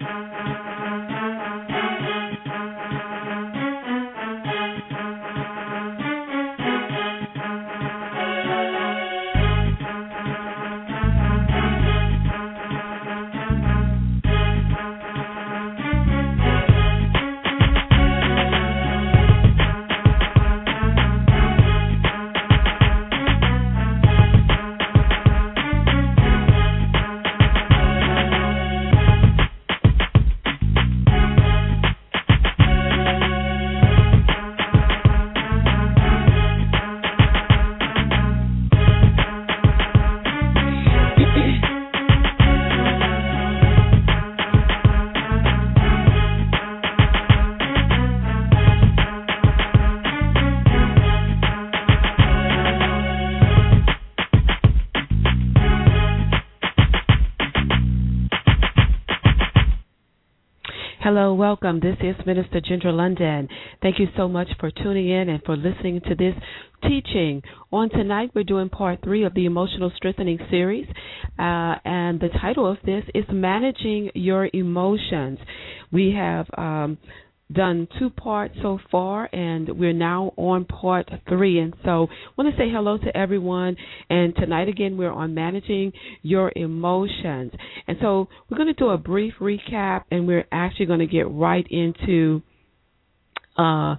Thank you. Hello, welcome. This is Minister Ginger London. Thank you so much for tuning in and for listening to this teaching. On tonight, we're doing part three of the Emotional Strengthening series, uh, and the title of this is Managing Your Emotions. We have um, done two parts so far, and we're now on part three. And so, I want to say hello to everyone. And tonight, again, we're on managing your emotions. And so, we're going to do a brief recap, and we're actually going to get right into. Uh,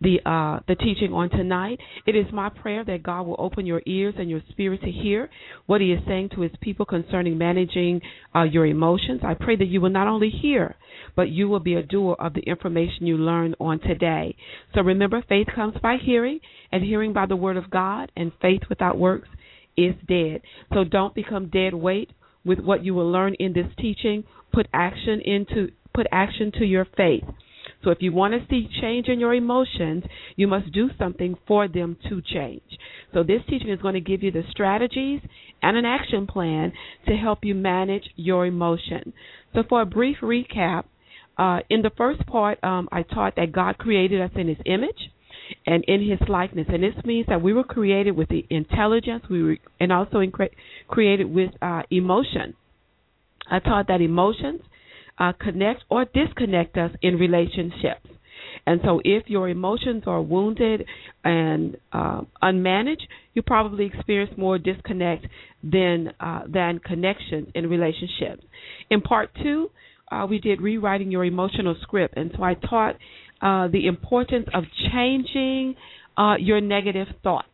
the uh, the teaching on tonight. It is my prayer that God will open your ears and your spirit to hear what He is saying to His people concerning managing uh, your emotions. I pray that you will not only hear, but you will be a doer of the information you learn on today. So remember, faith comes by hearing, and hearing by the word of God, and faith without works is dead. So don't become dead weight with what you will learn in this teaching. Put action into put action to your faith. So if you want to see change in your emotions, you must do something for them to change. So this teaching is going to give you the strategies and an action plan to help you manage your emotion. So for a brief recap, uh, in the first part, um, I taught that God created us in His image and in His likeness, and this means that we were created with the intelligence, we were, and also in cre- created with uh, emotion. I taught that emotions uh, connect or disconnect us in relationships. And so, if your emotions are wounded and uh, unmanaged, you probably experience more disconnect than uh, than connections in relationships. In part two, uh, we did rewriting your emotional script, and so I taught uh, the importance of changing uh, your negative thoughts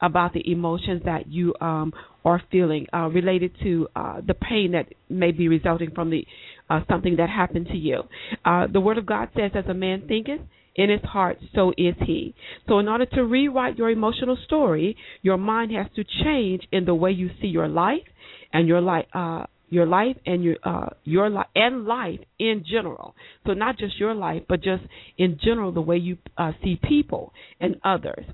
about the emotions that you um, are feeling uh, related to the pain that may be resulting from the uh, something that happened to you. Uh, the Word of God says, "As a man thinketh." In his heart, so is he. So, in order to rewrite your emotional story, your mind has to change in the way you see your life and your life, uh, your life and your uh, your life and life in general. So not just your life, but just in general the way you uh, see people and others.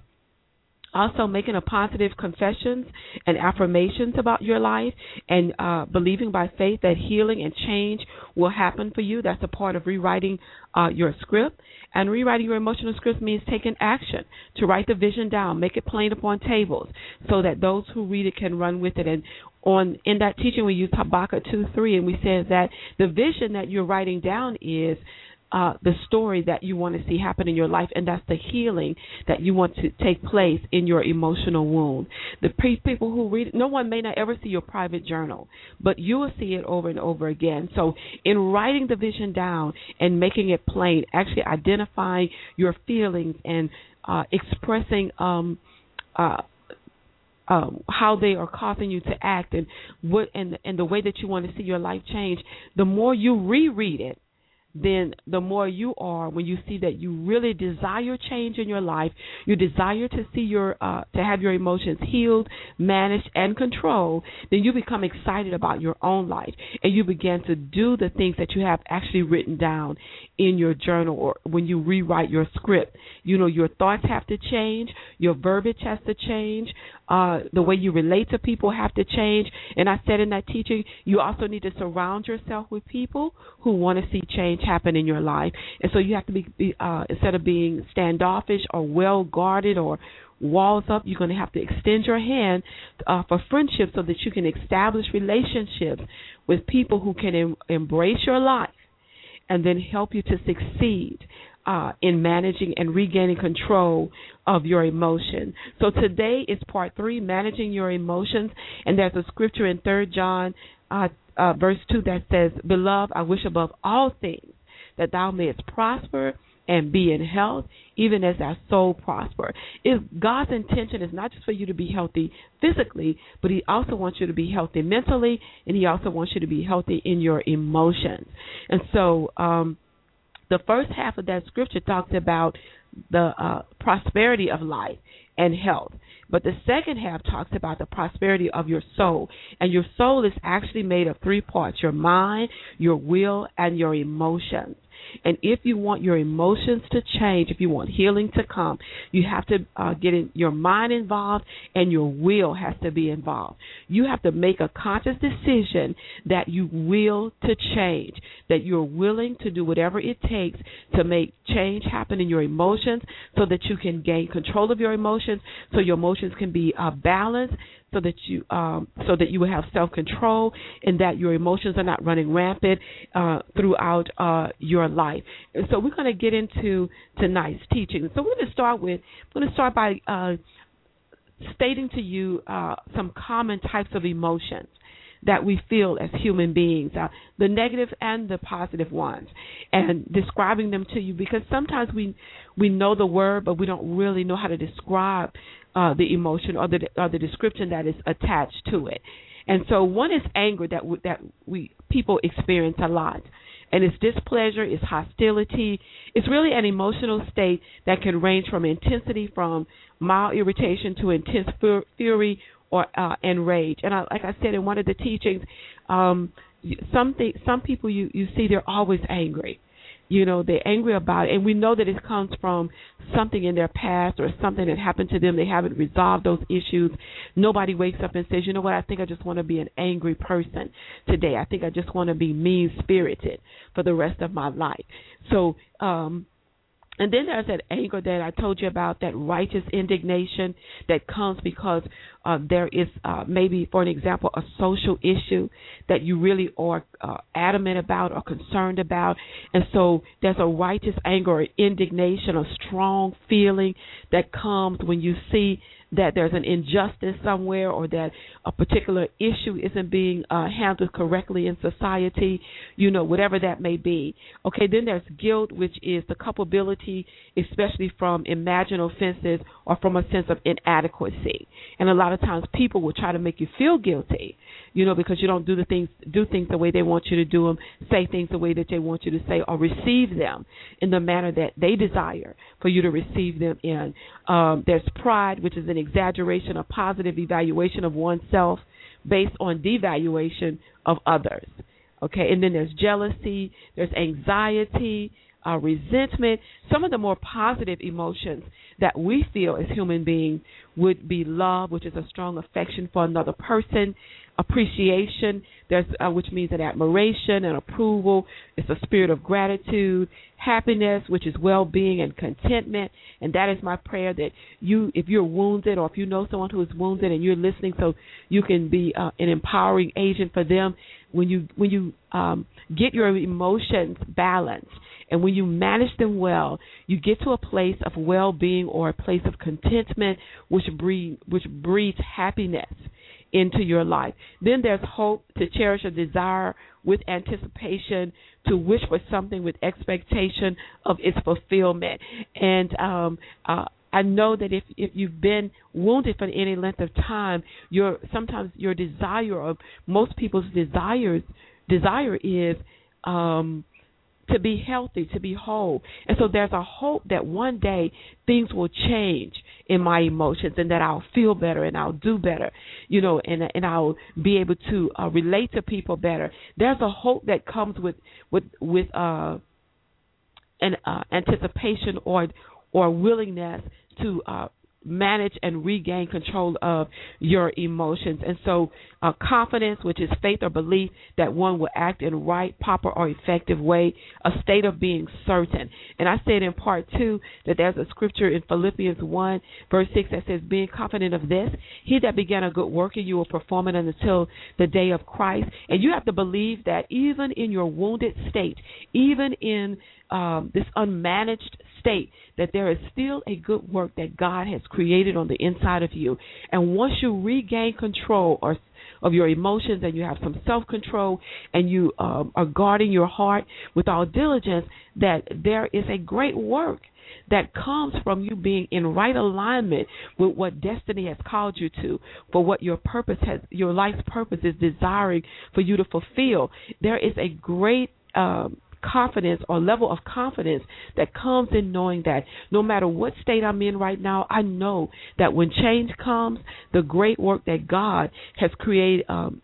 Also, making a positive confessions and affirmations about your life and uh, believing by faith that healing and change will happen for you. That's a part of rewriting uh, your script. And rewriting your emotional script means taking action to write the vision down, make it plain upon tables, so that those who read it can run with it. And on in that teaching, we use Habakkuk two three, and we said that the vision that you're writing down is uh, the story that you want to see happen in your life, and that's the healing that you want to take place in your emotional wound. The people who read, no one may not ever see your private journal, but you will see it over and over again. So, in writing the vision down and making it plain, actually identifying your feelings and uh, expressing um, uh, um, how they are causing you to act and what and and the way that you want to see your life change, the more you reread it, then the more you are when you see that you really desire change in your life, you desire to see your uh, to have your emotions healed, managed, and controlled, then you become excited about your own life and you begin to do the things that you have actually written down in your journal or when you rewrite your script. You know, your thoughts have to change, your verbiage has to change, uh, the way you relate to people have to change. And I said in that teaching, you also need to surround yourself with people who want to see change happen in your life. And so you have to be, be uh, instead of being standoffish or well guarded or walls up, you're going to have to extend your hand uh, for friendship so that you can establish relationships with people who can em- embrace your life and then help you to succeed uh, in managing and regaining control of your emotion. So today is part three, managing your emotions, and there's a scripture in Third John, uh, uh, verse two that says, "Beloved, I wish above all things that thou mayest prosper." and be in health, even as our soul prosper. If God's intention is not just for you to be healthy physically, but He also wants you to be healthy mentally, and He also wants you to be healthy in your emotions. And so, um, the first half of that scripture talks about the uh, prosperity of life and health. But the second half talks about the prosperity of your soul. And your soul is actually made of three parts your mind, your will, and your emotions. And if you want your emotions to change, if you want healing to come, you have to uh, get in, your mind involved and your will has to be involved. You have to make a conscious decision that you will to change, that you're willing to do whatever it takes to make change happen in your emotions so that you can gain control of your emotions, so your emotions can be uh, balanced, so that you um, so that you will have self control and that your emotions are not running rampant uh, throughout uh, your life. And so we're going to get into tonight's teaching. So we're going to start with we're going to start by uh, stating to you uh, some common types of emotions that we feel as human beings, uh, the negative and the positive ones, and describing them to you because sometimes we we know the word, but we don't really know how to describe uh, the emotion or the or the description that is attached to it. And so one is anger that that we people experience a lot. And it's displeasure, it's hostility. It's really an emotional state that can range from intensity from mild irritation to intense fury or uh, and rage. And I, like I said in one of the teachings, um, some th- some people you you see they're always angry you know they're angry about it. And we know that it comes from something in their past or something that happened to them. They haven't resolved those issues. Nobody wakes up and says you know what? I think i just want to be an angry person today. I think i just want to be mean spirited for the rest of my life. So um and then there's that anger that I told you about, that righteous indignation that comes because uh, there is uh, maybe, for an example, a social issue that you really are uh, adamant about or concerned about. And so there's a righteous anger or indignation, a strong feeling that comes when you see that there's an injustice somewhere or that a particular issue isn't being uh, handled correctly in society, you know, whatever that may be. Okay, then there's guilt, which is the culpability, especially from imagined offenses or from a sense of inadequacy. And a lot of times people will try to make you feel guilty you know, because you don't do the things do things the way they want you to do them, say things the way that they want you to say, or receive them in the manner that they desire for you to receive them in. Um, there's pride, which is an exaggeration, a positive evaluation of oneself based on devaluation of others. Okay, and then there's jealousy, there's anxiety, uh, resentment. Some of the more positive emotions that we feel as human beings would be love, which is a strong affection for another person, appreciation, uh, which means an admiration and approval. It's a spirit of gratitude, happiness, which is well-being and contentment. And that is my prayer that you, if you're wounded or if you know someone who is wounded and you're listening, so you can be uh, an empowering agent for them. When you when you um, get your emotions balanced and when you manage them well, you get to a place of well-being or a place of contentment, which breed which breeds happiness into your life. Then there's hope to cherish a desire with anticipation, to wish for something with expectation of its fulfillment. And um, uh, I know that if if you've been wounded for any length of time, your sometimes your desire or most people's desires desire is um to be healthy, to be whole. And so there's a hope that one day things will change in my emotions and that I'll feel better and I'll do better, you know, and and I'll be able to uh, relate to people better. There's a hope that comes with with with uh an uh, anticipation or or willingness to uh manage and regain control of your emotions. And so, uh, confidence, which is faith or belief that one will act in right, proper, or effective way, a state of being certain. And I said in part two that there's a scripture in Philippians 1, verse 6 that says, Being confident of this, he that began a good work in you will perform it until the day of Christ. And you have to believe that even in your wounded state, even in um, this unmanaged state, that there is still a good work that God has created on the inside of you. And once you regain control or of your emotions and you have some self control and you um, are guarding your heart with all diligence, that there is a great work that comes from you being in right alignment with what destiny has called you to, for what your purpose has, your life's purpose is desiring for you to fulfill. There is a great um, confidence or level of confidence that comes in knowing that no matter what state I'm in right now, I know that when change comes, the great work that God has created um,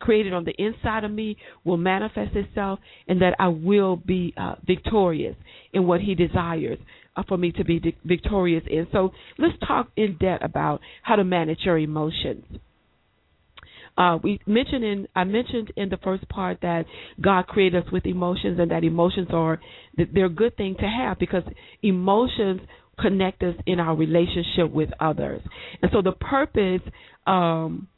created on the inside of me will manifest itself, and that I will be uh, victorious in what He desires uh, for me to be di- victorious in. So let's talk in depth about how to manage your emotions. Uh, we mentioned in I mentioned in the first part that God created us with emotions, and that emotions are they're a good thing to have because emotions connect us in our relationship with others. And so the purpose um,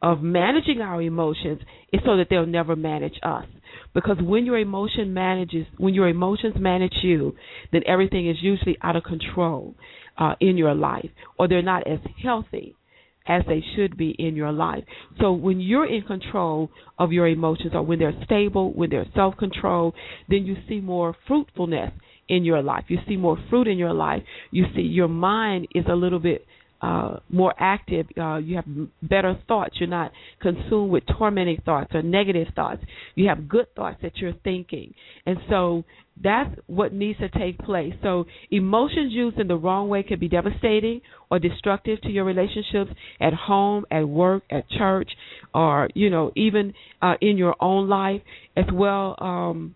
of managing our emotions is so that they'll never manage us. Because when your emotion manages, when your emotions manage you, then everything is usually out of control uh, in your life, or they're not as healthy as they should be in your life. So when you're in control of your emotions or when they're stable, when they're self control, then you see more fruitfulness in your life. You see more fruit in your life. You see your mind is a little bit uh, more active. Uh, you have better thoughts. You're not consumed with tormenting thoughts or negative thoughts. You have good thoughts that you're thinking. And so that's what needs to take place. So emotions used in the wrong way can be devastating or destructive to your relationships at home, at work, at church, or you know even uh, in your own life as well. Um,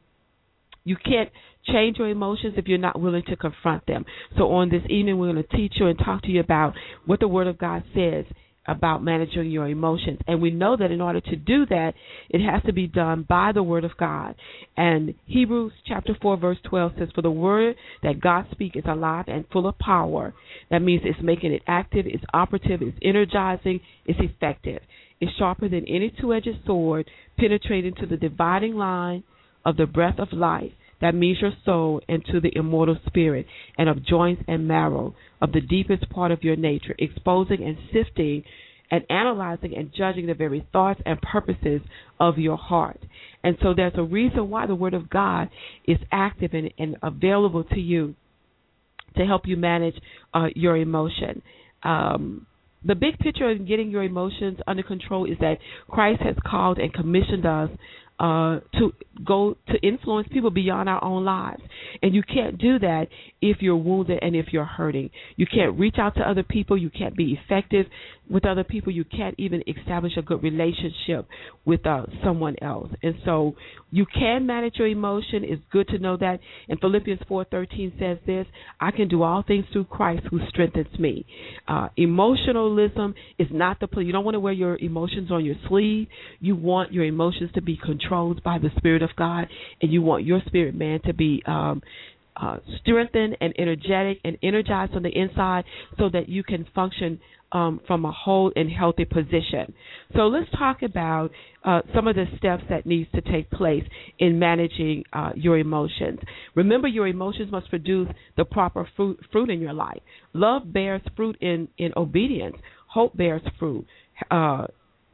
you can't change your emotions if you're not willing to confront them. So on this evening, we're going to teach you and talk to you about what the Word of God says about managing your emotions. And we know that in order to do that, it has to be done by the Word of God. And Hebrews chapter 4, verse 12 says, For the Word that God speaks is alive and full of power. That means it's making it active, it's operative, it's energizing, it's effective. It's sharper than any two edged sword, penetrating to the dividing line of the breath of life that means your soul into the immortal spirit and of joints and marrow of the deepest part of your nature, exposing and sifting and analyzing and judging the very thoughts and purposes of your heart. And so there's a reason why the Word of God is active and, and available to you to help you manage uh, your emotion. Um, the big picture in getting your emotions under control is that Christ has called and commissioned us uh, to go to influence people beyond our own lives. And you can't do that if you're wounded and if you're hurting. You can't reach out to other people. You can't be effective with other people. You can't even establish a good relationship with uh, someone else. And so you can manage your emotion. It's good to know that. And Philippians 4:13 says this: "I can do all things through Christ who strengthens me." Uh, emotionalism is not the place. You don't want to wear your emotions on your sleeve. You want your emotions to be controlled by the Spirit of God, and you want your spirit man to be um, uh, strengthened and energetic and energized on the inside so that you can function um, from a whole and healthy position. So let's talk about uh, some of the steps that needs to take place in managing uh, your emotions. Remember, your emotions must produce the proper fruit, fruit in your life. Love bears fruit in, in obedience. Hope bears fruit. Uh,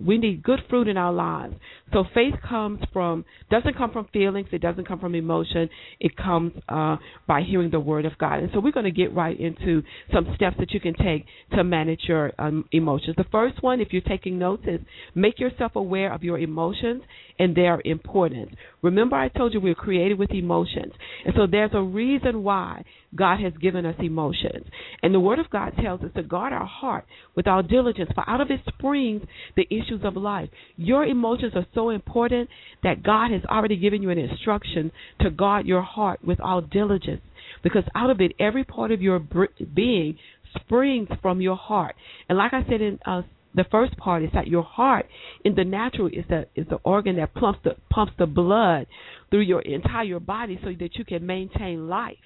we need good fruit in our lives. So faith comes from doesn't come from feelings. It doesn't come from emotion. It comes uh, by hearing the word of God. And so we're going to get right into some steps that you can take to manage your um, emotions. The first one, if you're taking notes, is make yourself aware of your emotions and their importance. Remember, I told you we we're created with emotions, and so there's a reason why God has given us emotions. And the Word of God tells us to guard our heart with all diligence, for out of it springs the issues of life. Your emotions are so important that God has already given you an instruction to guard your heart with all diligence, because out of it, every part of your being springs from your heart. And like I said in uh, the first part is that your heart in the natural is the is the organ that pumps the pumps the blood through your entire body so that you can maintain life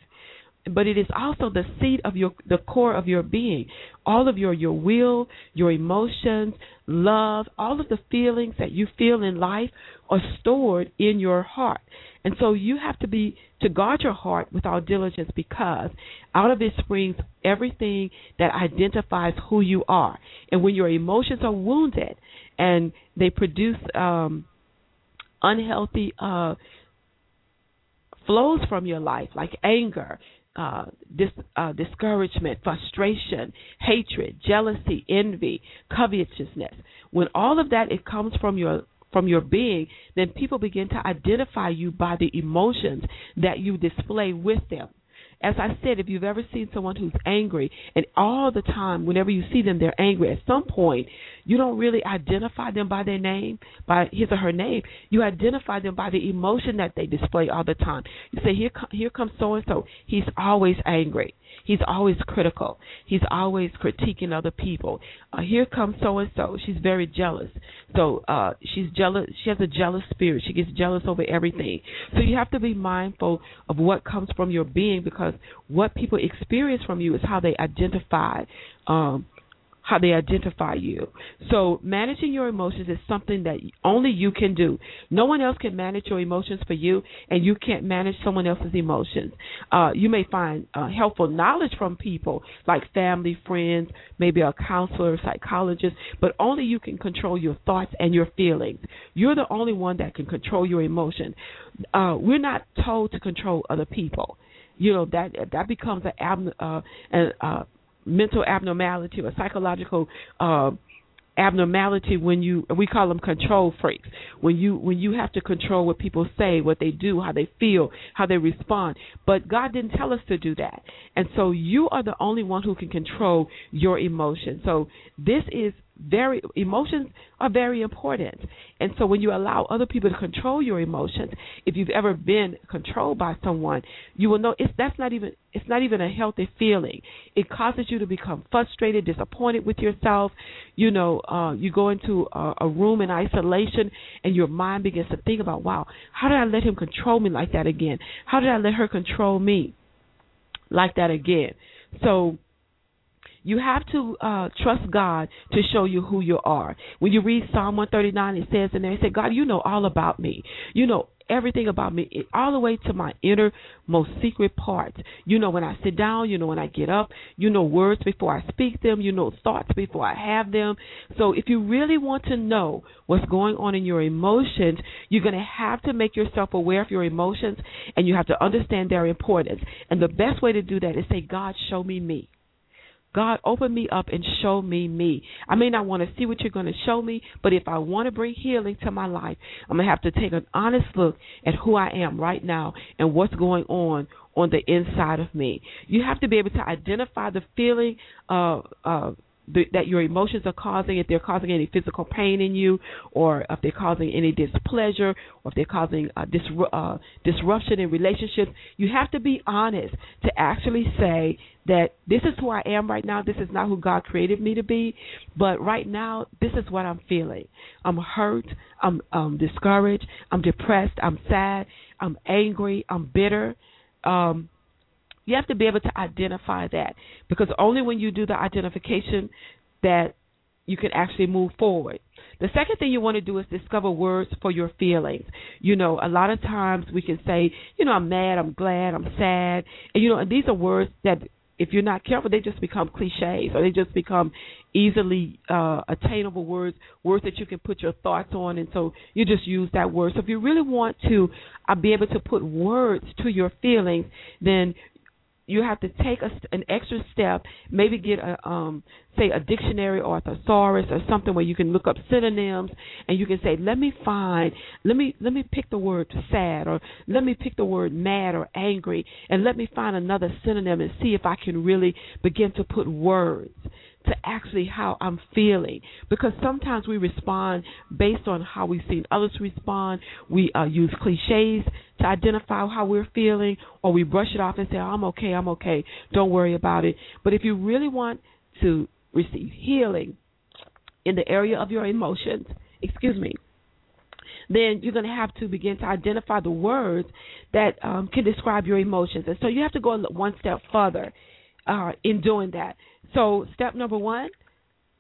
but it is also the seat of your the core of your being all of your your will your emotions love all of the feelings that you feel in life are stored in your heart. And so you have to be to guard your heart with all diligence because out of it springs everything that identifies who you are. And when your emotions are wounded and they produce um unhealthy uh flows from your life like anger uh, dis, uh, discouragement, frustration, hatred, jealousy, envy, covetousness. When all of that it comes from your from your being, then people begin to identify you by the emotions that you display with them as I said, if you've ever seen someone who's angry and all the time, whenever you see them, they're angry, at some point, you don't really identify them by their name, by his or her name. You identify them by the emotion that they display all the time. You say, here, here comes so and so. He's always angry. He's always critical. He's always critiquing other people. Uh, here comes so and so. She's very jealous. So uh, she's jealous. She has a jealous spirit. She gets jealous over everything. So you have to be mindful of what comes from your being because what people experience from you is how they identify um, how they identify you. So managing your emotions is something that only you can do. No one else can manage your emotions for you, and you can't manage someone else's emotions. Uh, you may find uh, helpful knowledge from people like family, friends, maybe a counselor, psychologist, but only you can control your thoughts and your feelings. You're the only one that can control your emotion. Uh, we're not told to control other people you know that that becomes an uh, an, uh, mental abnormality or psychological uh, abnormality when you we call them control freaks. When you when you have to control what people say what they do how they feel how they respond. But god didn't tell us to do that. And so you are the only one who can control your emotions. So this is very emotions are very important. And so when you allow other people to control your emotions if you've ever been controlled by someone you will know it's that's not even it's not even a healthy feeling. It causes you to become frustrated disappointed with yourself. You know uh you go into a, a room in isolation and your mind begins to think about wow how did i let him control me like that again? How did i let her control me like that again? So you have to uh, trust God to show you who you are. When you read Psalm 139, it says in there, it says, God, you know all about me. You know everything about me, all the way to my inner, most secret parts. You know when I sit down, you know when I get up, you know words before I speak them, you know thoughts before I have them. So if you really want to know what's going on in your emotions, you're going to have to make yourself aware of your emotions and you have to understand their importance. And the best way to do that is say, God, show me me. God, open me up and show me me. I may not want to see what you're going to show me, but if I want to bring healing to my life, I'm going to have to take an honest look at who I am right now and what's going on on the inside of me. You have to be able to identify the feeling of. Uh, that your emotions are causing, if they're causing any physical pain in you, or if they're causing any displeasure, or if they're causing uh, disru- uh, disruption in relationships, you have to be honest to actually say that this is who I am right now. This is not who God created me to be, but right now, this is what I'm feeling. I'm hurt. I'm um, discouraged. I'm depressed. I'm sad. I'm angry. I'm bitter. Um, you have to be able to identify that because only when you do the identification that you can actually move forward. The second thing you want to do is discover words for your feelings. You know, a lot of times we can say, you know, I'm mad, I'm glad, I'm sad. And, you know, and these are words that if you're not careful, they just become cliches or they just become easily uh, attainable words, words that you can put your thoughts on, and so you just use that word. So if you really want to uh, be able to put words to your feelings, then you have to take a, an extra step, maybe get a um, say a dictionary or a thesaurus or something where you can look up synonyms and you can say, let me find, let me let me pick the word sad or let me pick the word mad or angry and let me find another synonym and see if I can really begin to put words to actually how I'm feeling because sometimes we respond based on how we've seen others respond. We uh, use cliches to identify how we're feeling, or we brush it off and say, oh, I'm okay, I'm okay, don't worry about it. But if you really want to receive healing in the area of your emotions, excuse me, then you're going to have to begin to identify the words that um, can describe your emotions. And so you have to go one step further uh, in doing that. So, step number one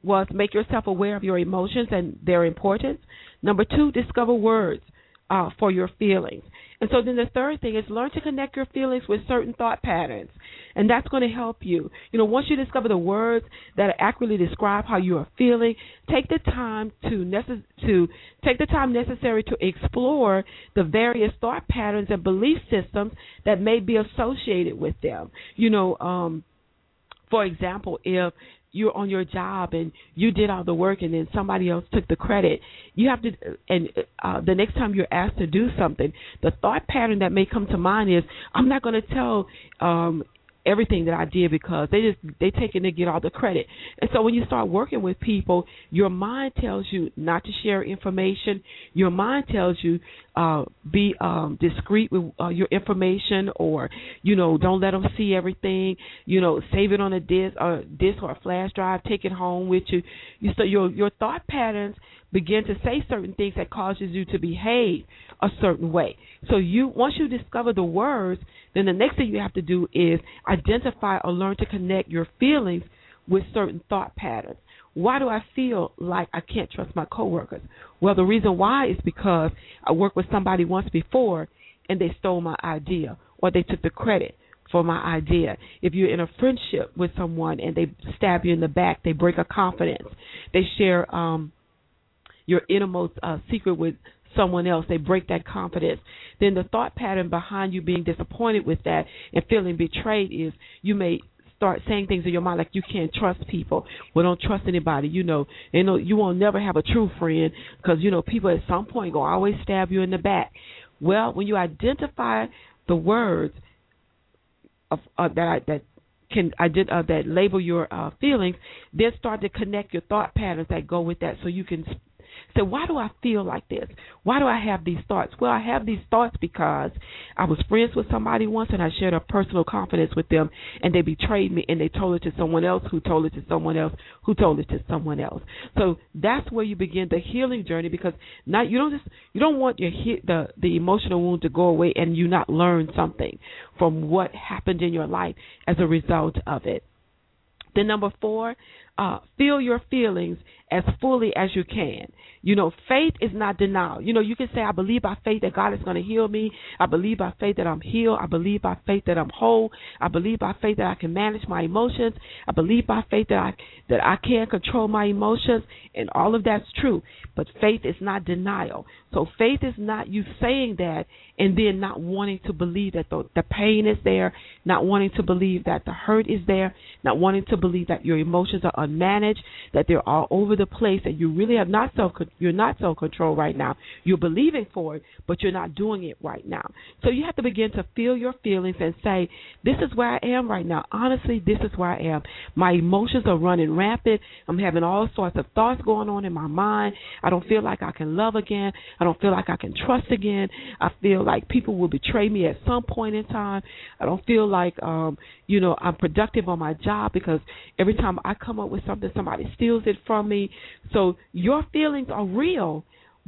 was make yourself aware of your emotions and their importance. Number two, discover words uh, for your feelings. And so then the third thing is learn to connect your feelings with certain thought patterns. And that's going to help you. You know, once you discover the words that accurately describe how you are feeling, take the time to necess- to take the time necessary to explore the various thought patterns and belief systems that may be associated with them. You know, um for example, if you're on your job and you did all the work and then somebody else took the credit you have to and uh the next time you're asked to do something the thought pattern that may come to mind is i'm not going to tell um everything that I did because they just they take it and get all the credit. And so when you start working with people, your mind tells you not to share information. Your mind tells you uh be um discreet with uh, your information or you know don't let them see everything. You know save it on a disk or disk or a flash drive, take it home with you. You so your your thought patterns begin to say certain things that causes you to behave a certain way. So you once you discover the words, then the next thing you have to do is identify or learn to connect your feelings with certain thought patterns. Why do I feel like I can't trust my coworkers? Well, the reason why is because I worked with somebody once before and they stole my idea or they took the credit for my idea. If you're in a friendship with someone and they stab you in the back, they break a confidence. They share um your innermost uh, secret with someone else. They break that confidence. Then the thought pattern behind you being disappointed with that and feeling betrayed is you may start saying things in your mind like you can't trust people. Well, don't trust anybody. You know, you know you won't never have a true friend because you know people at some point go always stab you in the back. Well, when you identify the words of uh, that I, that can I did uh, that label your uh, feelings, then start to connect your thought patterns that go with that, so you can so why do I feel like this? Why do I have these thoughts? Well, I have these thoughts because I was friends with somebody once and I shared a personal confidence with them and they betrayed me and they told it to someone else who told it to someone else who told it to someone else. So that's where you begin the healing journey because not you don't just you don't want your hit the the emotional wound to go away and you not learn something from what happened in your life as a result of it. Then number four, uh, feel your feelings as fully as you can. You know, faith is not denial. You know, you can say, I believe by faith that God is going to heal me. I believe by faith that I'm healed. I believe by faith that I'm whole. I believe by faith that I can manage my emotions. I believe by faith that I that I can control my emotions, and all of that's true. But faith is not denial. So faith is not you saying that and then not wanting to believe that the, the pain is there, not wanting to believe that the hurt is there, not wanting to believe that your emotions are unmanaged, that they're all over the place, and you really have not self you're not self control right now. You're believing for it, but you're not doing it right now. So you have to begin to feel your feelings and say, "This is where I am right now. Honestly, this is where I am. My emotions are running rampant. I'm having all sorts of thoughts going on in my mind. I don't feel like I can love again. I don't feel like I can trust again. I feel like people will betray me at some point in time. I don't feel like um, you know, I'm productive on my job because every time I come up with something somebody steals it from me. So your feelings are real,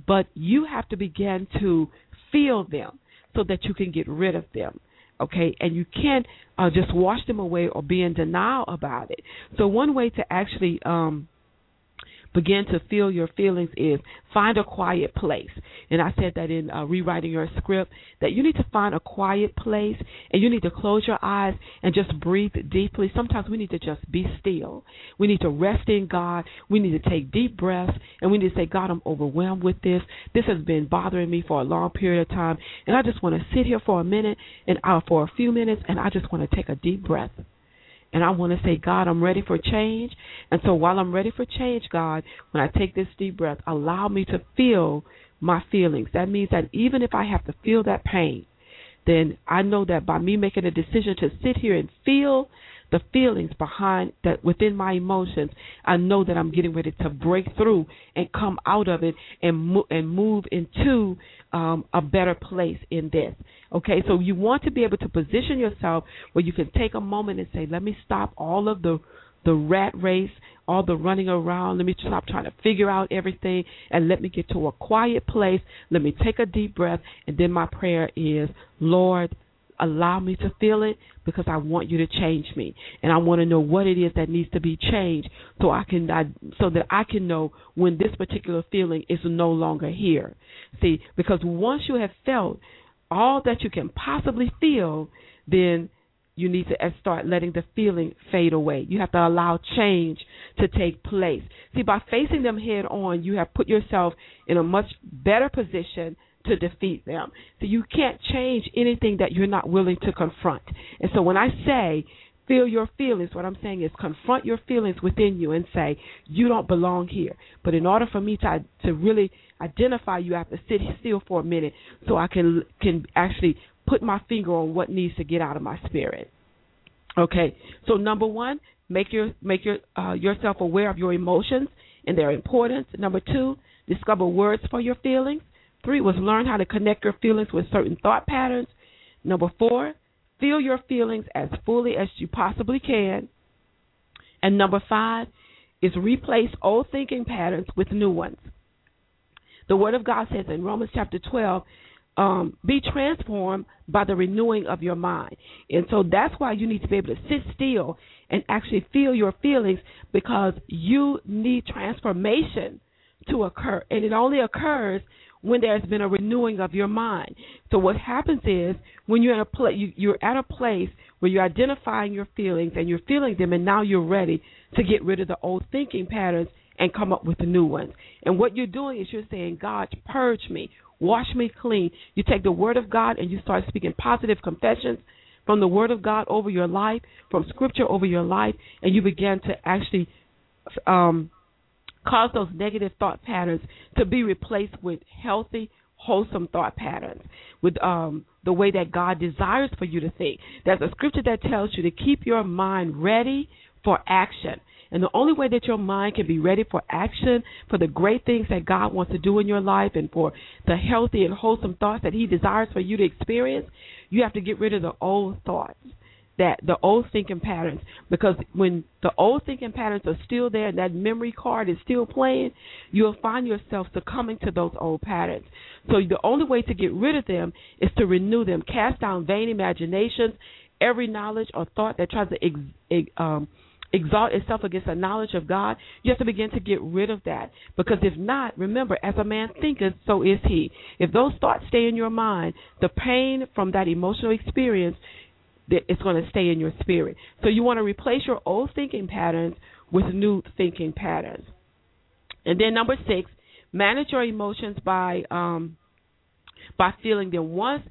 but you have to begin to feel them so that you can get rid of them okay and you can't uh, just wash them away or be in denial about it so one way to actually um begin to feel your feelings is find a quiet place. And I said that in uh, rewriting your script that you need to find a quiet place and you need to close your eyes and just breathe deeply. Sometimes we need to just be still. We need to rest in God. We need to take deep breaths and we need to say, God, I'm overwhelmed with this. This has been bothering me for a long period of time. And I just want to sit here for a minute and uh, for a few minutes and I just want to take a deep breath. And I want to say, God, I'm ready for change. And so while I'm ready for change, God, when I take this deep breath, allow me to feel my feelings. That means that even if I have to feel that pain, then I know that by me making a decision to sit here and feel the feelings behind that within my emotions, I know that I'm getting ready to break through and come out of it and mo- and move into um, a better place in this. Okay, so you want to be able to position yourself where you can take a moment and say, let me stop all of the the rat race, all the running around. Let me stop trying to figure out everything and let me get to a quiet place. Let me take a deep breath. And then my prayer is, Lord, allow me to feel it because I want you to change me and I want to know what it is that needs to be changed so I can I, so that I can know when this particular feeling is no longer here. See, because once you have felt all that you can possibly feel, then you need to start letting the feeling fade away. You have to allow change to take place. See, by facing them head on, you have put yourself in a much better position to defeat them. So you can't change anything that you're not willing to confront. And so when I say feel your feelings, what I'm saying is confront your feelings within you and say you don't belong here. But in order for me to to really identify you, I have to sit still for a minute so I can can actually put my finger on what needs to get out of my spirit. Okay. So number one, make your make your uh, yourself aware of your emotions and their importance. Number two, discover words for your feelings. Three was learn how to connect your feelings with certain thought patterns. Number four, feel your feelings as fully as you possibly can. And number five is replace old thinking patterns with new ones. The Word of God says in Romans chapter 12 um, be transformed by the renewing of your mind. And so that's why you need to be able to sit still and actually feel your feelings because you need transformation to occur. And it only occurs when there's been a renewing of your mind. So what happens is when you're at a pla- you, you're at a place where you're identifying your feelings and you're feeling them, and now you're ready to get rid of the old thinking patterns and come up with the new ones. And what you're doing is you're saying, God, purge me, wash me clean. You take the word of God and you start speaking positive confessions from the word of God over your life, from scripture over your life, and you begin to actually um, cause those negative thought patterns to be replaced with healthy, wholesome thought patterns, with um, the way that God desires for you to think. There's a scripture that tells you to keep your mind ready for action. And the only way that your mind can be ready for action, for the great things that God wants to do in your life, and for the healthy and wholesome thoughts that He desires for you to experience, you have to get rid of the old thoughts that the old thinking patterns because when the old thinking patterns are still there and that memory card is still playing, you'll find yourself succumbing to those old patterns. So the only way to get rid of them is to renew them, cast down vain imaginations, every knowledge or thought that tries to ex, um, exalt itself against the knowledge of God, you have to begin to get rid of that. Because if not, remember, as a man thinketh, so is he. If those thoughts stay in your mind, the pain from that emotional experience it's going to stay in your spirit. So you want to replace your old thinking patterns with new thinking patterns. And then number six, manage your emotions by um, by feeling them. Once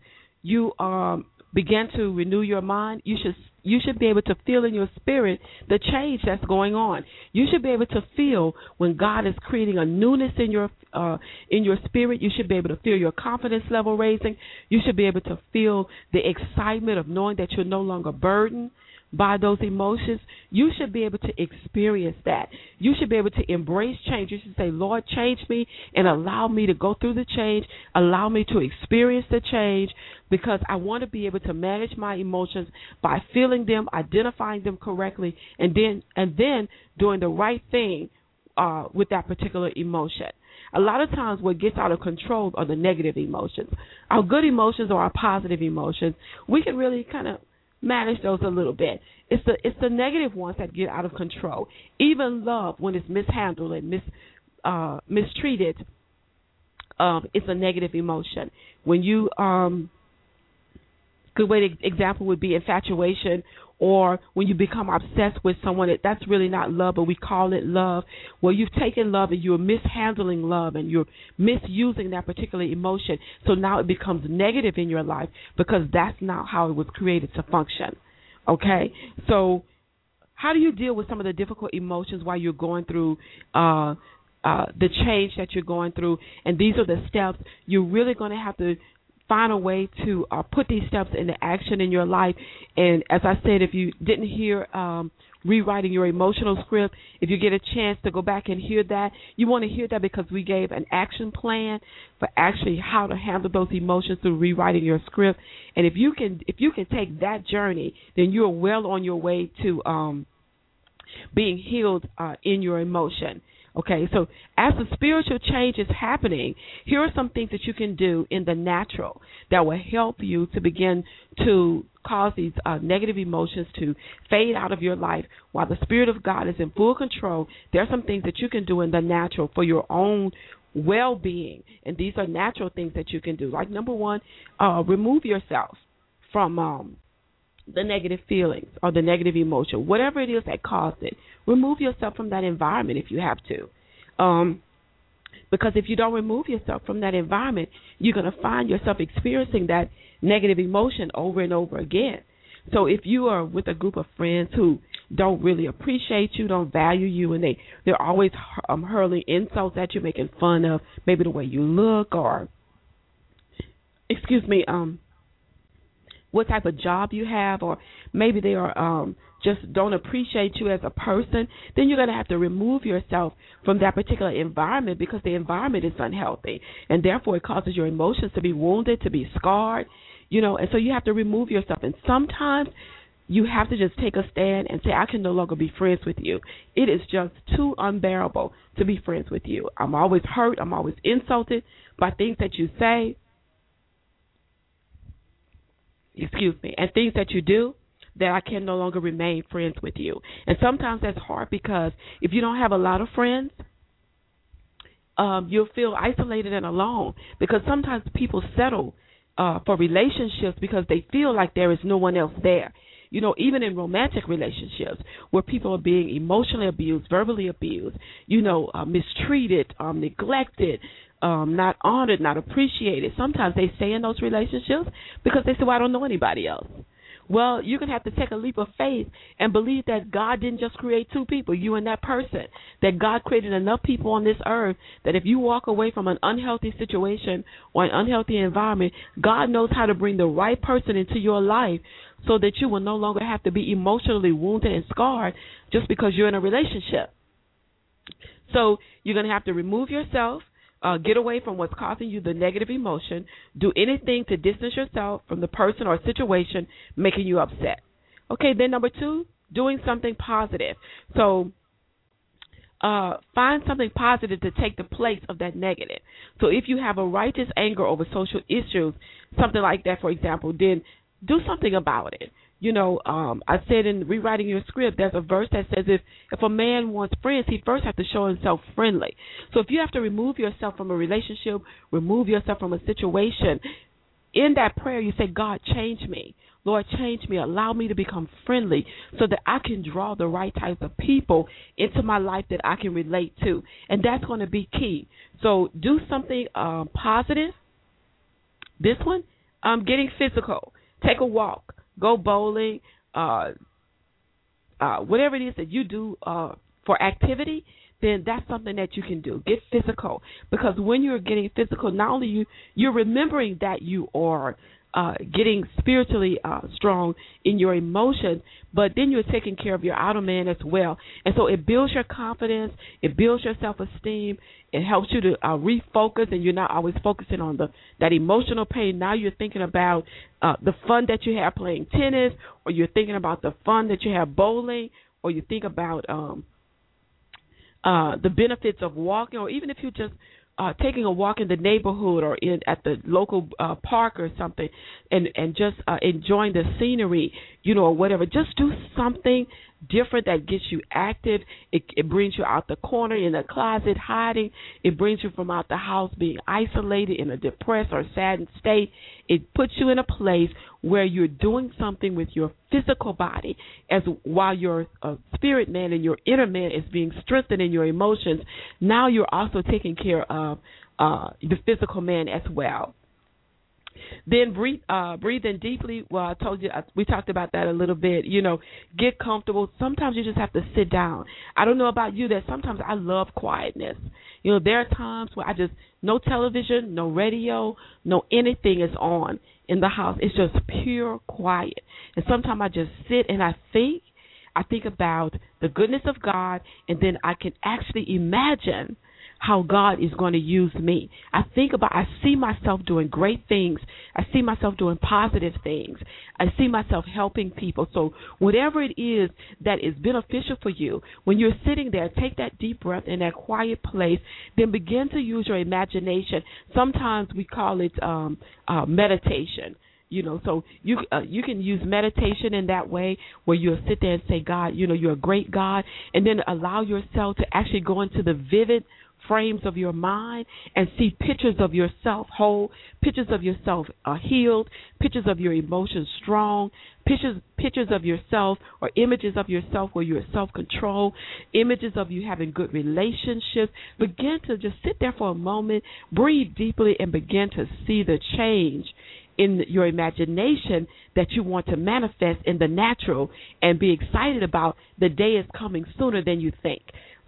you um, begin to renew your mind, you should you should be able to feel in your spirit the change that's going on. You should be able to feel when God is creating a newness in your uh, in your spirit. You should be able to feel your confidence level raising. You should be able to feel the excitement of knowing that you're no longer burdened by those emotions, you should be able to experience that. You should be able to embrace change. You should say, Lord, change me and allow me to go through the change, allow me to experience the change because I want to be able to manage my emotions by feeling them, identifying them correctly, and then and then doing the right thing uh, with that particular emotion. A lot of times, what gets out of control are the negative emotions. Our good emotions or our positive emotions, we can really kind of manage those a little bit. It's the it's the negative ones that get out of control. Even love, when it's mishandled and mis uh, mistreated, um, it's a negative emotion. When you um, good way to example would be infatuation or when you become obsessed with someone that's really not love but we call it love. Well you've taken love and you're mishandling love and you're misusing that particular emotion. So now it becomes negative in your life because that's not how it was created to function. Okay? So how do you deal with some of the difficult emotions while you're going through uh uh, the change that you're going through, and these are the steps. You're really going to have to find a way to uh, put these steps into action in your life. And as I said, if you didn't hear um, rewriting your emotional script. If you get a chance to go back and hear that, you want to hear that because we gave an action plan for actually how to handle those emotions through rewriting your script. And if you can if you can take that journey, then you're well on your way to um being healed uh, in your emotion. Okay, so as the spiritual change is happening, here are some things that you can do in the natural that will help you to begin to cause these uh, negative emotions to fade out of your life while the Spirit of God is in full control. There are some things that you can do in the natural for your own well being, and these are natural things that you can do. Like, number one, uh, remove yourself from um, the negative feelings or the negative emotion, whatever it is that caused it. Remove yourself from that environment if you have to. Um, because if you don't remove yourself from that environment, you're going to find yourself experiencing that negative emotion over and over again. So if you are with a group of friends who don't really appreciate you, don't value you, and they they're always um, hurling insults at you, making fun of maybe the way you look or, excuse me, um, what type of job you have, or maybe they are um, just don't appreciate you as a person, then you're going to have to remove yourself from that particular environment because the environment is unhealthy, and therefore it causes your emotions to be wounded, to be scarred, you know, and so you have to remove yourself. And sometimes you have to just take a stand and say, I can no longer be friends with you. It is just too unbearable to be friends with you. I'm always hurt. I'm always insulted by things that you say excuse me, and things that you do that I can no longer remain friends with you. And sometimes that's hard because if you don't have a lot of friends, um, you'll feel isolated and alone because sometimes people settle uh, for relationships because they feel like there is no one else there. You know, even in romantic relationships where people are being emotionally abused, verbally abused, you know, uh, mistreated, um, neglected, um, not honored, not appreciated. Sometimes they stay in those relationships because they say, well, I don't know anybody else. Well, you're going to have to take a leap of faith and believe that God didn't just create two people, you and that person. That God created enough people on this earth that if you walk away from an unhealthy situation or an unhealthy environment, God knows how to bring the right person into your life so that you will no longer have to be emotionally wounded and scarred just because you're in a relationship. So you're going to have to remove yourself uh, get away from what's causing you the negative emotion. Do anything to distance yourself from the person or situation making you upset. Okay, then number two, doing something positive. So uh, find something positive to take the place of that negative. So if you have a righteous anger over social issues, something like that, for example, then do something about it. You know, um, I said in rewriting your script, there's a verse that says if if a man wants friends, he first has to show himself friendly. So if you have to remove yourself from a relationship, remove yourself from a situation, in that prayer you say, God, change me. Lord, change me. Allow me to become friendly so that I can draw the right types of people into my life that I can relate to. And that's going to be key. So do something um, positive. This one, um, getting physical. Take a walk go bowling, uh, uh, whatever it is that you do uh, for activity, then that's something that you can do. Get physical because when you're getting physical, not only you you're remembering that you are uh, getting spiritually uh, strong in your emotions, but then you're taking care of your outer man as well. And so it builds your confidence, it builds your self esteem, it helps you to uh, refocus, and you're not always focusing on the that emotional pain. Now you're thinking about uh, the fun that you have playing tennis, or you're thinking about the fun that you have bowling, or you think about um, uh, the benefits of walking, or even if you just uh, taking a walk in the neighborhood or in at the local uh, park or something, and and just uh, enjoying the scenery, you know, or whatever. Just do something different that gets you active. It, it brings you out the corner in the closet hiding. It brings you from out the house being isolated in a depressed or saddened state. It puts you in a place where you're doing something with your physical body as while your uh, spirit man and your inner man is being strengthened in your emotions now you're also taking care of uh, the physical man as well then breathe uh breathe in deeply well i told you we talked about that a little bit you know get comfortable sometimes you just have to sit down i don't know about you that sometimes i love quietness you know there are times where i just no television no radio no anything is on in the house. It's just pure quiet. And sometimes I just sit and I think. I think about the goodness of God, and then I can actually imagine how God is going to use me. I think about, I see myself doing great things. I see myself doing positive things. I see myself helping people. So, whatever it is that is beneficial for you, when you're sitting there, take that deep breath in that quiet place, then begin to use your imagination. Sometimes we call it um, uh, meditation you know so you uh, you can use meditation in that way where you'll sit there and say god you know you're a great god and then allow yourself to actually go into the vivid frames of your mind and see pictures of yourself whole, pictures of yourself uh, healed, pictures of your emotions strong, pictures pictures of yourself or images of yourself where you're self control, images of you having good relationships. Begin to just sit there for a moment, breathe deeply, and begin to see the change in your imagination that you want to manifest in the natural and be excited about the day is coming sooner than you think.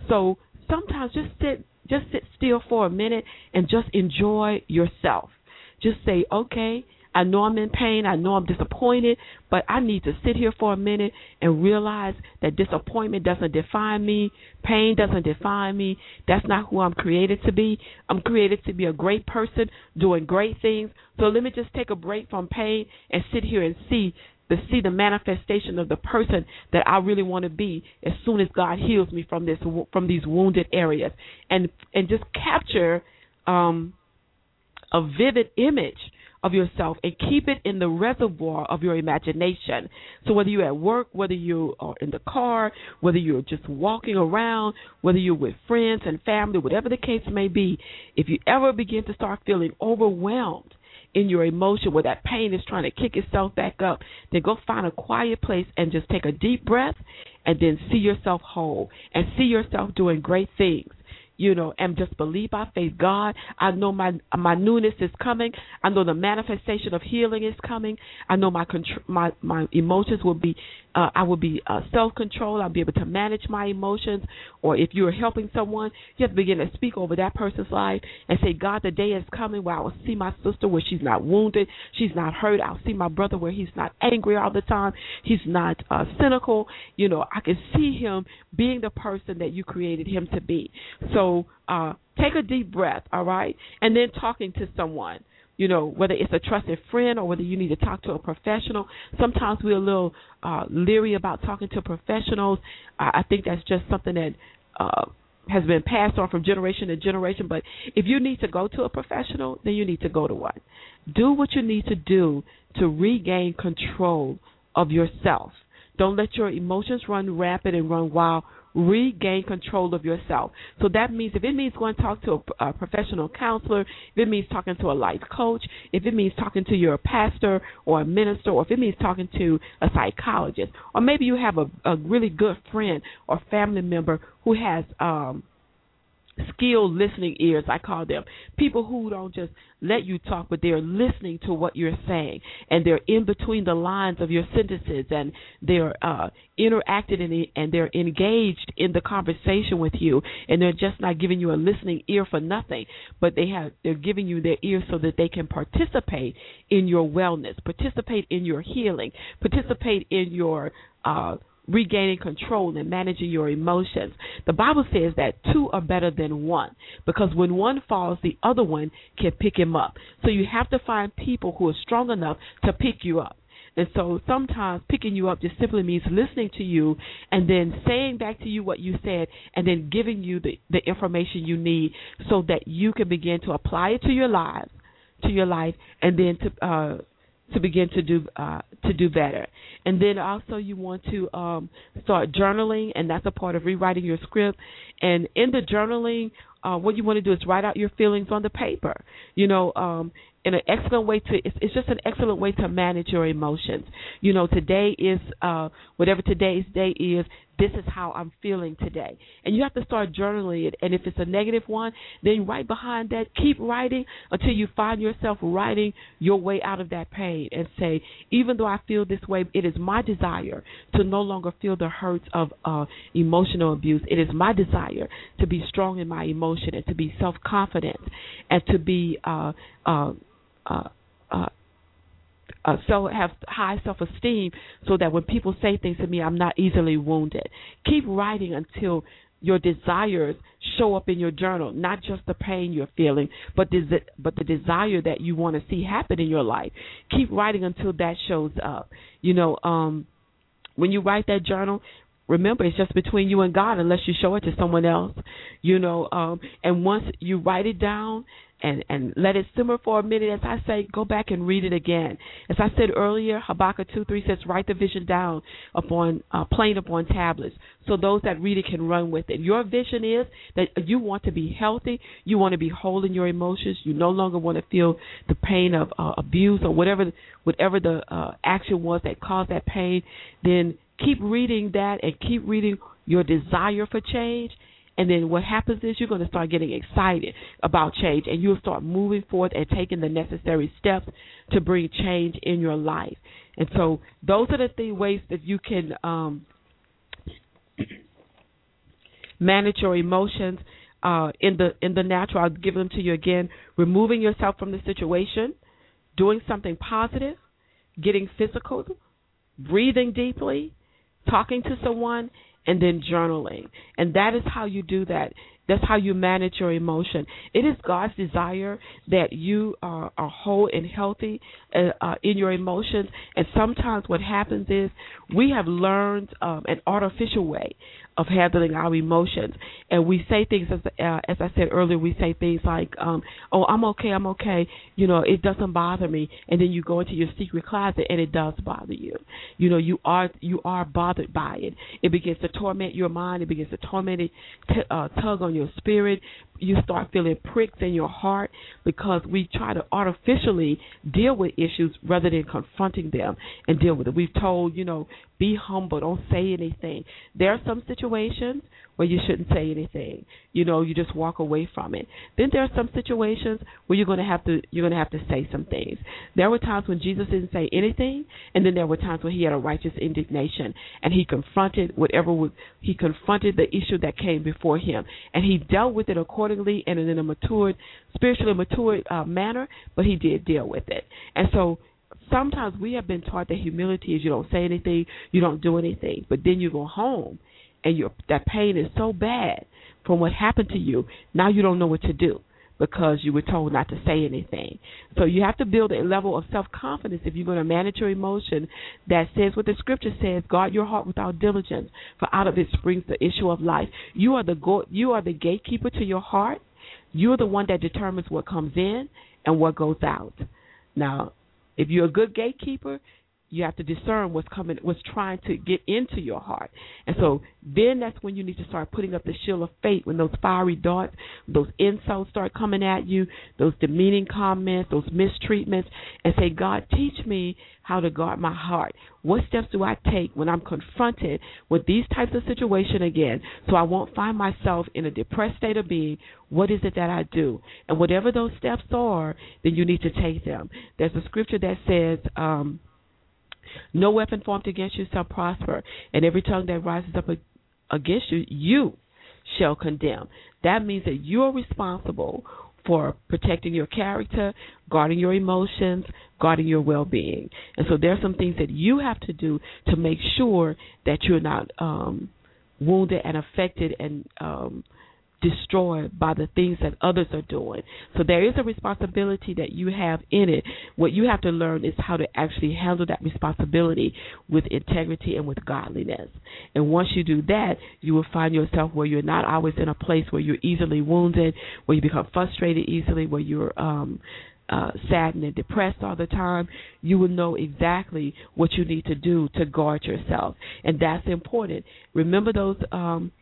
So sometimes just sit just sit still for a minute and just enjoy yourself. Just say, okay, I know I'm in pain. I know I'm disappointed, but I need to sit here for a minute and realize that disappointment doesn't define me. Pain doesn't define me. That's not who I'm created to be. I'm created to be a great person doing great things. So let me just take a break from pain and sit here and see to see the manifestation of the person that I really want to be as soon as God heals me from this from these wounded areas and and just capture um, a vivid image of yourself and keep it in the reservoir of your imagination. So whether you're at work, whether you are in the car, whether you're just walking around, whether you're with friends and family, whatever the case may be, if you ever begin to start feeling overwhelmed in your emotion where that pain is trying to kick itself back up, then go find a quiet place and just take a deep breath and then see yourself whole and see yourself doing great things you know, and just believe by faith. God, I know my my newness is coming. I know the manifestation of healing is coming. I know my contr- my my emotions will be uh, I will be uh, self control. I'll be able to manage my emotions. Or if you are helping someone, you have to begin to speak over that person's life and say, God, the day is coming where I will see my sister where she's not wounded, she's not hurt. I'll see my brother where he's not angry all the time, he's not uh, cynical. You know, I can see him being the person that you created him to be. So uh, take a deep breath, all right, and then talking to someone. You know, whether it's a trusted friend or whether you need to talk to a professional. Sometimes we're a little uh, leery about talking to professionals. I, I think that's just something that uh, has been passed on from generation to generation. But if you need to go to a professional, then you need to go to one. Do what you need to do to regain control of yourself. Don't let your emotions run rapid and run wild regain control of yourself. So that means if it means going to talk to a, a, professional counselor, if it means talking to a life coach, if it means talking to your pastor or a minister, or if it means talking to a psychologist, or maybe you have a, a really good friend or family member who has um skilled listening ears, I call them. People who don't just let you talk, but they're listening to what you're saying, and they're in between the lines of your sentences, and they're uh, interacting in and they're engaged in the conversation with you, and they're just not giving you a listening ear for nothing, but they have they're giving you their ear so that they can participate in your wellness, participate in your healing, participate in your uh, regaining control and managing your emotions. The Bible says that two are better than one because when one falls, the other one can pick him up. So you have to find people who are strong enough to pick you up. And so sometimes picking you up just simply means listening to you and then saying back to you what you said and then giving you the, the information you need so that you can begin to apply it to your lives to your life and then to uh to begin to do uh, to do better. And then also you want to um, start journaling, and that's a part of rewriting your script. And in the journaling, uh, what you want to do is write out your feelings on the paper. You know, um, in an excellent way to it's, it's just an excellent way to manage your emotions. You know, today is uh, whatever today's day is this is how I'm feeling today. And you have to start journaling it. And if it's a negative one, then right behind that, keep writing until you find yourself writing your way out of that pain and say, even though I feel this way, it is my desire to no longer feel the hurts of uh, emotional abuse. It is my desire to be strong in my emotion and to be self confident and to be uh, uh, uh, uh uh, so have high self esteem so that when people say things to me, I'm not easily wounded. Keep writing until your desires show up in your journal, not just the pain you're feeling, but the, but the desire that you want to see happen in your life. Keep writing until that shows up. You know, um, when you write that journal, remember it's just between you and God unless you show it to someone else. You know, um, and once you write it down and and let it simmer for a minute. As I say, go back and read it again. As I said earlier, Habakkuk two three says, write the vision down upon uh, plain upon tablets, so those that read it can run with it. Your vision is that you want to be healthy, you want to be whole in your emotions, you no longer want to feel the pain of uh, abuse or whatever whatever the uh, action was that caused that pain. Then keep reading that and keep reading your desire for change and then what happens is you're going to start getting excited about change and you'll start moving forward and taking the necessary steps to bring change in your life. And so those are the three ways that you can um, manage your emotions uh, in the in the natural. I'll give them to you again. Removing yourself from the situation, doing something positive, getting physical, breathing deeply, talking to someone, and then journaling. And that is how you do that. That's how you manage your emotion. It is God's desire that you are, are whole and healthy uh, uh, in your emotions. And sometimes what happens is we have learned um, an artificial way of handling our emotions. And we say things as uh, as I said earlier, we say things like, um, "Oh, I'm okay, I'm okay," you know, it doesn't bother me. And then you go into your secret closet, and it does bother you. You know, you are you are bothered by it. It begins to torment your mind. It begins to torment it, t- uh, tug on your spirit you start feeling pricks in your heart because we try to artificially deal with issues rather than confronting them and deal with it. We've told, you know, be humble, don't say anything. There are some situations where you shouldn't say anything. You know, you just walk away from it. Then there are some situations where you're going to have to you're going to have to say some things. There were times when Jesus didn't say anything, and then there were times when he had a righteous indignation and he confronted whatever was he confronted the issue that came before him, and he dealt with it accordingly and in a matured, spiritually matured uh, manner. But he did deal with it, and so sometimes we have been taught that humility is you don't say anything, you don't do anything, but then you go home and your that pain is so bad from what happened to you, now you don't know what to do because you were told not to say anything. So you have to build a level of self confidence if you're going to manage your emotion that says what the scripture says, guard your heart without diligence, for out of it springs the issue of life. You are the go- you are the gatekeeper to your heart. You're the one that determines what comes in and what goes out. Now, if you're a good gatekeeper, you have to discern what's coming, what's trying to get into your heart. And so then that's when you need to start putting up the shield of faith when those fiery darts, those insults start coming at you, those demeaning comments, those mistreatments, and say, God, teach me how to guard my heart. What steps do I take when I'm confronted with these types of situations again so I won't find myself in a depressed state of being? What is it that I do? And whatever those steps are, then you need to take them. There's a scripture that says, um, no weapon formed against you shall prosper, and every tongue that rises up against you, you shall condemn. That means that you are responsible for protecting your character, guarding your emotions, guarding your well being. And so there are some things that you have to do to make sure that you're not um, wounded and affected and um, destroyed by the things that others are doing. So there is a responsibility that you have in it. What you have to learn is how to actually handle that responsibility with integrity and with godliness. And once you do that, you will find yourself where you're not always in a place where you're easily wounded, where you become frustrated easily, where you're um uh, saddened and depressed all the time, you will know exactly what you need to do to guard yourself, and that's important. Remember those um,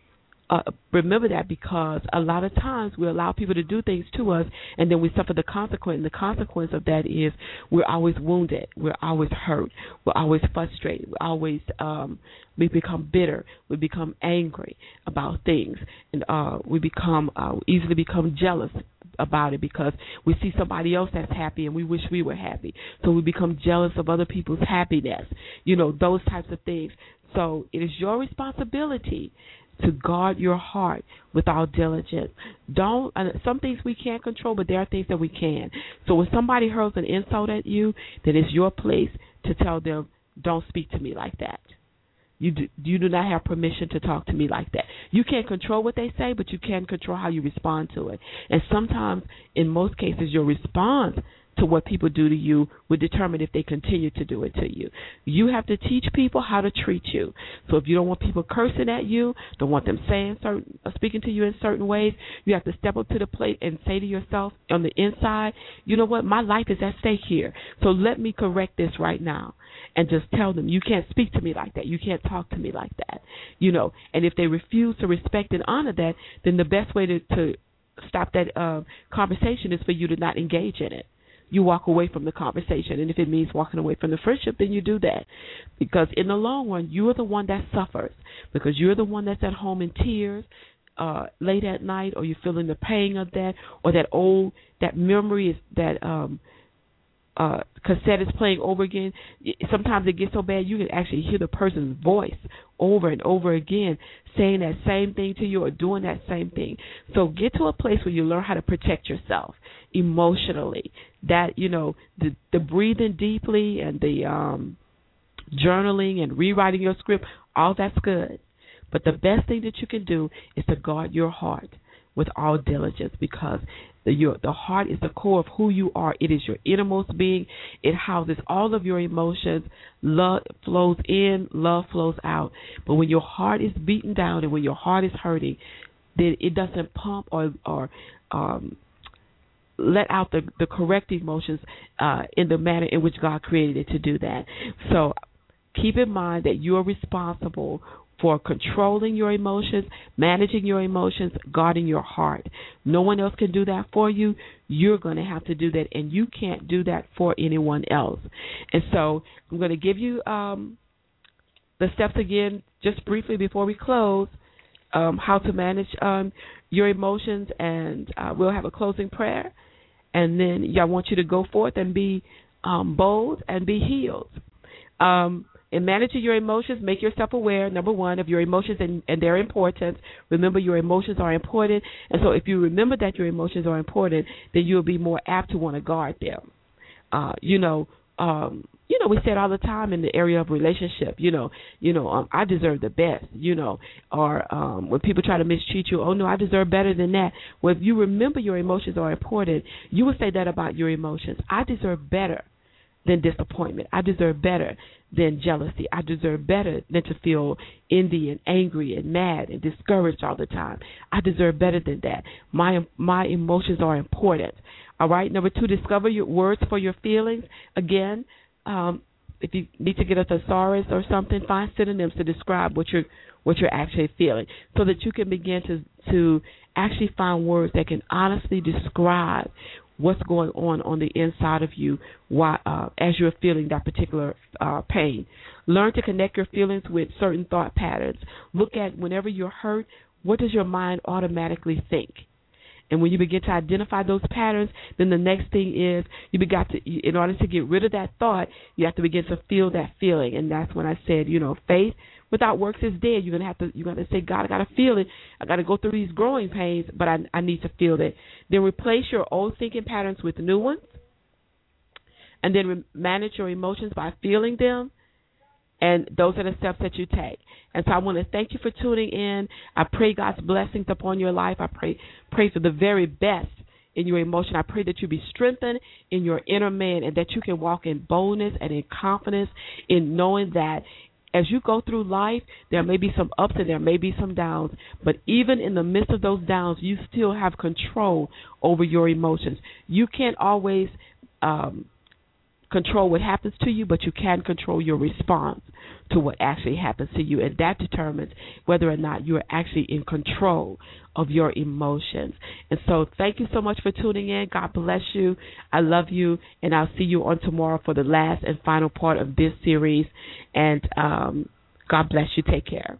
uh, remember that because a lot of times we allow people to do things to us and then we suffer the consequence. And the consequence of that is we're always wounded, we're always hurt, we're always frustrated, we always um, we become bitter, we become angry about things, and uh, we become uh, easily become jealous about it because we see somebody else that's happy and we wish we were happy. So we become jealous of other people's happiness. You know, those types of things. So it is your responsibility to guard your heart with all diligence. Don't uh, some things we can't control, but there are things that we can. So when somebody hurls an insult at you, then it's your place to tell them, "Don't speak to me like that." You do, you do not have permission to talk to me like that. You can't control what they say, but you can control how you respond to it. And sometimes, in most cases, your response to what people do to you would determine if they continue to do it to you. You have to teach people how to treat you. So if you don't want people cursing at you, don't want them saying certain, uh, speaking to you in certain ways, you have to step up to the plate and say to yourself on the inside, you know what, my life is at stake here. So let me correct this right now. And just tell them, you can't speak to me like that. You can't talk to me like that. You know, and if they refuse to respect and honor that, then the best way to, to stop that uh, conversation is for you to not engage in it you walk away from the conversation. And if it means walking away from the friendship, then you do that. Because in the long run, you are the one that suffers. Because you're the one that's at home in tears uh late at night or you're feeling the pain of that or that old that memory is that um uh cassette is playing over again sometimes it gets so bad you can actually hear the person's voice over and over again saying that same thing to you or doing that same thing so get to a place where you learn how to protect yourself emotionally. That you know the the breathing deeply and the um, journaling and rewriting your script, all that's good. But the best thing that you can do is to guard your heart with all diligence because the your the heart is the core of who you are. It is your innermost being. It houses all of your emotions. Love flows in, love flows out. But when your heart is beaten down and when your heart is hurting, then it doesn't pump or or um let out the the correct emotions uh, in the manner in which God created it to do that. So keep in mind that you are responsible for controlling your emotions, managing your emotions, guarding your heart. No one else can do that for you. You're going to have to do that, and you can't do that for anyone else. And so I'm going to give you um, the steps again, just briefly before we close, um, how to manage um, your emotions, and uh, we'll have a closing prayer and then I want you to go forth and be um, bold and be healed. Um, in managing your emotions, make yourself aware, number one, of your emotions and, and their importance. Remember, your emotions are important. And so, if you remember that your emotions are important, then you'll be more apt to want to guard them. Uh, you know, um, you know, we said all the time in the area of relationship, you know, you know, um, I deserve the best, you know, or um, when people try to mistreat you, oh no, I deserve better than that. Well, if you remember your emotions are important, you would say that about your emotions. I deserve better than disappointment. I deserve better than jealousy. I deserve better than to feel envy and angry and mad and discouraged all the time. I deserve better than that. My my emotions are important. All right. Number two, discover your words for your feelings. Again, um, if you need to get a thesaurus or something, find synonyms to describe what you're what you're actually feeling, so that you can begin to to actually find words that can honestly describe what's going on on the inside of you while, uh, as you're feeling that particular uh, pain. Learn to connect your feelings with certain thought patterns. Look at whenever you're hurt, what does your mind automatically think? And when you begin to identify those patterns, then the next thing is you begin to, in order to get rid of that thought, you have to begin to feel that feeling. And that's when I said, you know, faith without works is dead. You're gonna have to, you're gonna say, God, I gotta feel it. I gotta go through these growing pains, but I, I need to feel it. Then replace your old thinking patterns with new ones, and then re- manage your emotions by feeling them. And those are the steps that you take. And so I want to thank you for tuning in. I pray God's blessings upon your life. I pray pray for the very best in your emotion. I pray that you be strengthened in your inner man and that you can walk in boldness and in confidence in knowing that as you go through life, there may be some ups and there may be some downs, but even in the midst of those downs, you still have control over your emotions. You can't always um, control what happens to you, but you can control your response to what actually happens to you. And that determines whether or not you are actually in control of your emotions. And so thank you so much for tuning in. God bless you. I love you. And I'll see you on tomorrow for the last and final part of this series. And um, God bless you. Take care.